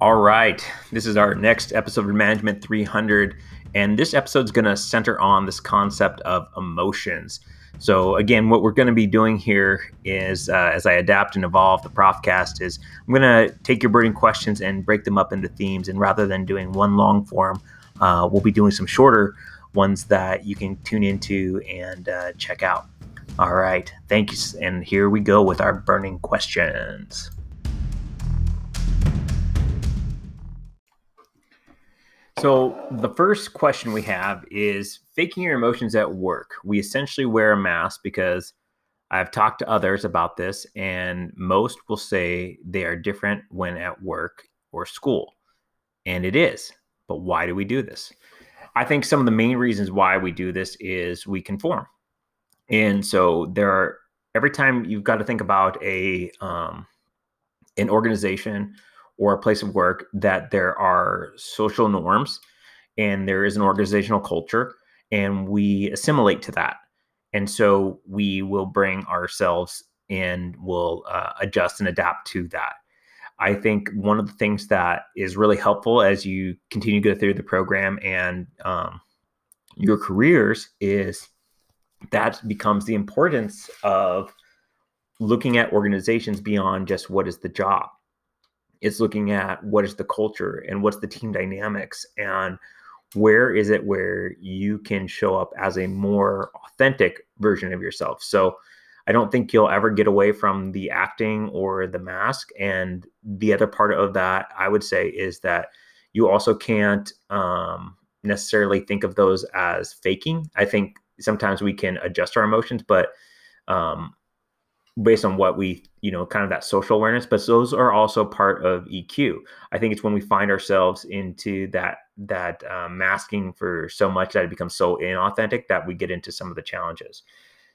All right, this is our next episode of Management 300, and this episode is going to center on this concept of emotions. So, again, what we're going to be doing here is, uh, as I adapt and evolve the Profcast, is I'm going to take your burning questions and break them up into themes. And rather than doing one long form, uh, we'll be doing some shorter ones that you can tune into and uh, check out. All right, thank you. And here we go with our burning questions. So, the first question we have is faking your emotions at work. We essentially wear a mask because I've talked to others about this, and most will say they are different when at work or school. And it is. But why do we do this? I think some of the main reasons why we do this is we conform. And so there are every time you've got to think about a um, an organization or a place of work that there are social norms and there is an organizational culture and we assimilate to that. And so we will bring ourselves and will uh, adjust and adapt to that. I think one of the things that is really helpful as you continue to go through the program and um, your careers is that becomes the importance of looking at organizations beyond just what is the job it's looking at what is the culture and what's the team dynamics and where is it where you can show up as a more authentic version of yourself. So i don't think you'll ever get away from the acting or the mask. And the other part of that i would say is that you also can't um, necessarily think of those as faking. I think sometimes we can adjust our emotions but um, based on what we you know kind of that social awareness but those are also part of eq i think it's when we find ourselves into that that uh, masking for so much that it becomes so inauthentic that we get into some of the challenges.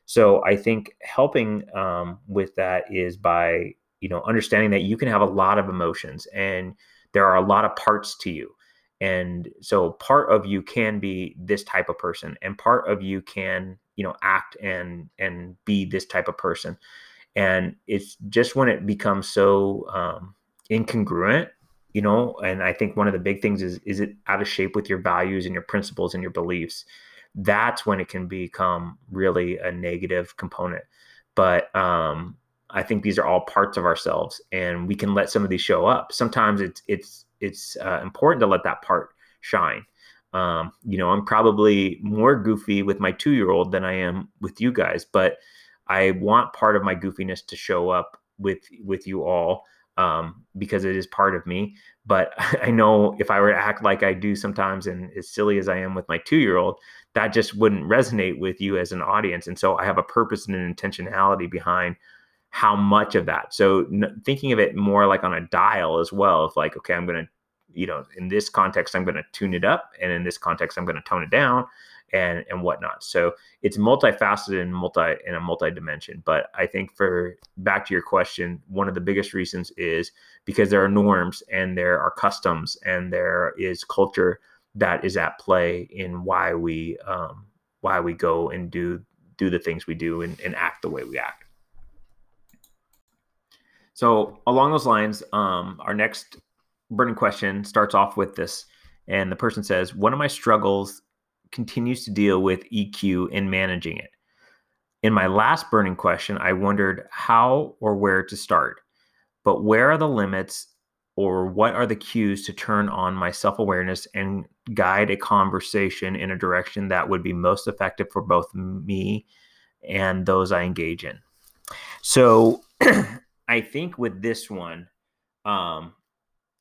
So i think helping um, with that is by you know understanding that you can have a lot of emotions and there are a lot of parts to you. And so part of you can be this type of person and part of you can you know act and and be this type of person and it's just when it becomes so um, incongruent you know and i think one of the big things is is it out of shape with your values and your principles and your beliefs that's when it can become really a negative component. But um, i think these are all parts of ourselves and we can let some of these show up. Sometimes it's it's it's uh, important to let that part shine. Um, you know i'm probably more goofy with my two year old than i am with you guys but I want part of my goofiness to show up with with you all um, because it is part of me. But I know if I were to act like I do sometimes, and as silly as I am with my two year old, that just wouldn't resonate with you as an audience. And so I have a purpose and an intentionality behind how much of that. So n- thinking of it more like on a dial as well. Of like, okay, I'm going to, you know, in this context, I'm going to tune it up, and in this context, I'm going to tone it down and and whatnot. So it's multifaceted and multi in a multi dimension. But I think for back to your question, one of the biggest reasons is because there are norms and there are customs and there is culture that is at play in why we um, why we go and do do the things we do and, and act the way we act. So along those lines, um, our next burning question starts off with this, and the person says, "One of my struggles continues to deal with EQ in managing it. In my last burning question, I wondered how or where to start. But where are the limits or what are the cues to turn on my self awareness and guide a conversation in a direction that would be most effective for both me and those I engage in? So I think with this one, um,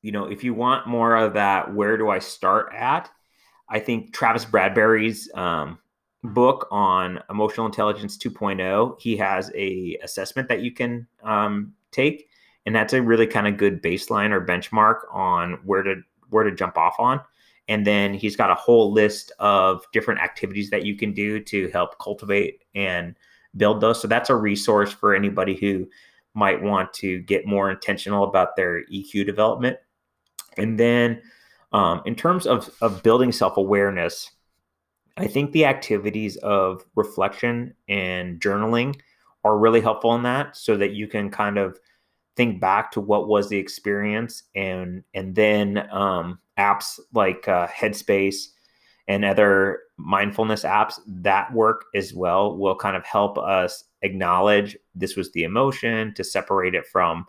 you know, if you want more of that, where do I start at? I think Travis Bradberry's um, book on emotional intelligence 2.0, he has a assessment that you can um, take, and that's a really kind of good baseline or benchmark on where to where to jump off on. And then he's got a whole list of different activities that you can do to help cultivate and build those. So that's a resource for anybody who might want to get more intentional about their EQ development. And then um, in terms of, of building self awareness, I think the activities of reflection and journaling are really helpful in that so that you can kind of think back to what was the experience and and then um, apps like uh, headspace and other mindfulness apps that work as well will kind of help us acknowledge this was the emotion to separate it from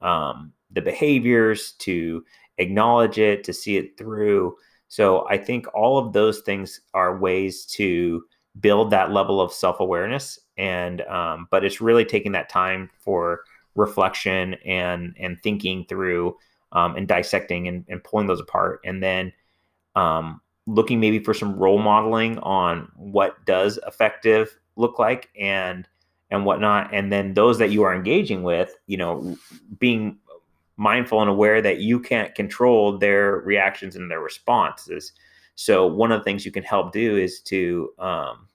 um, the behaviors to acknowledge it to see it through. So i think all of those things are ways to build that level of self-awareness and um, but it's really taking that time for reflection and and thinking through um, and dissecting and, and pulling those apart. And then um, looking maybe for some role modeling on what does effective look like and and whatnot. And then those that you are engaging with you know being mindful and aware that you can't control their reactions and their responses. So one of the things you can help do is to um,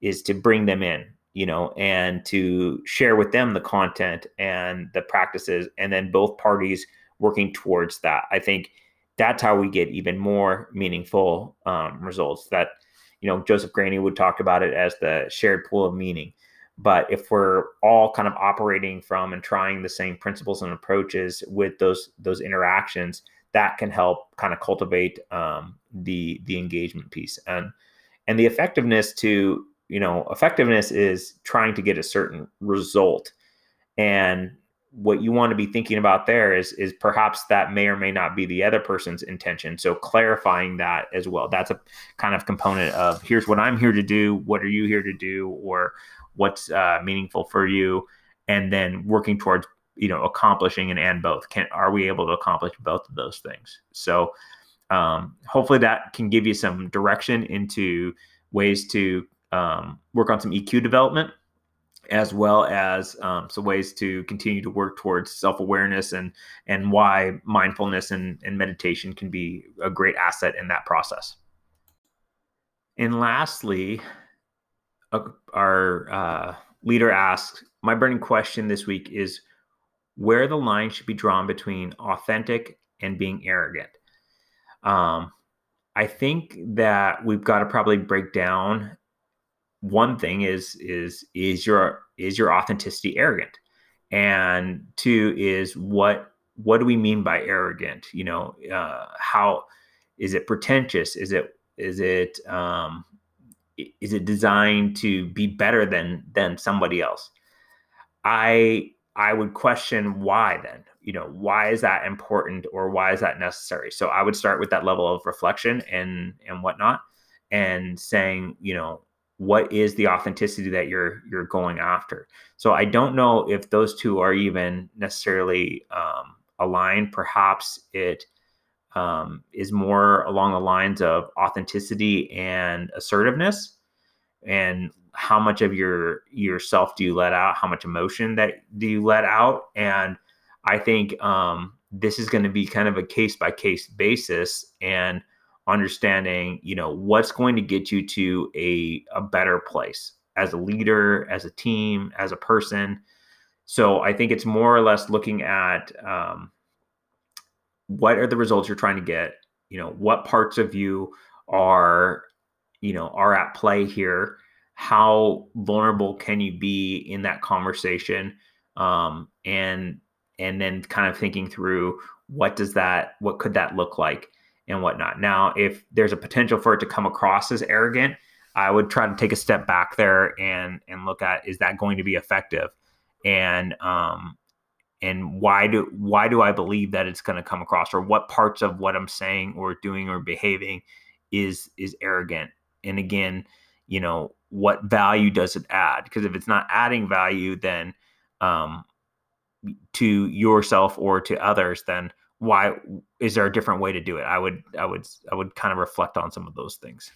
is to bring them in you know and to share with them the content and the practices and then both parties working towards that. I think that's how we get even more meaningful um, results that you know joseph Grenny would talk about it as the shared pool of meaning but if we're all kind of operating from and trying the same principles and approaches with those those interactions that can help kind of cultivate um, the the engagement piece. And and the effectiveness to you know effectiveness is trying to get a certain result. And what you want to be thinking about there is is perhaps that may or may not be the other person's intention. So clarifying that as well. That's a kind of component of here's what i'm here to do. What are you here to do? Or what's uh, meaningful for you and then working towards you know accomplishing and and both. Can are we able to accomplish both of those things? So um, hopefully that can give you some direction into ways to um, work on some eq development as well as um, some ways to continue to work towards self-awareness and and why mindfulness and, and meditation can be a great asset in that process. And lastly our uh, leader asks my burning question this week is where the line should be drawn between authentic and being arrogant. Um, i think that we've got to probably break down one thing is is is your is your authenticity arrogant? And two is what what do we mean by arrogant? You know uh, how is it pretentious? Is it is it um, is it designed to be better than than somebody else? I i would question why then you know why is that important or why is that necessary? So i would start with that level of reflection and and whatnot and saying you know what is the authenticity that you're you're going after? So i don't know if those two are even necessarily um, aligned. Perhaps it um, is more along the lines of authenticity and assertiveness and how much of your yourself do you let out how much emotion that do you let out and i think um, this is going to be kind of a case by case basis and understanding, you know, what's going to get you to a, a better place as a leader, as a team, as a person. So I think it's more or less looking at um, what are the results you're trying to get. You know, what parts of you are, you know, are at play here. How vulnerable can you be in that conversation? Um, and and then kind of thinking through what does that, what could that look like? and whatnot. Now, if there's a potential for it to come across as arrogant, I would try to take a step back there and and look at is that going to be effective, and um, and why do why do I believe that it's going to come across, or what parts of what I'm saying or doing or behaving is is arrogant, and again, you know, what value does it add? Because if it's not adding value, then um, to yourself or to others, then why is there a different way to do it? I would I would I would kind of reflect on some of those things.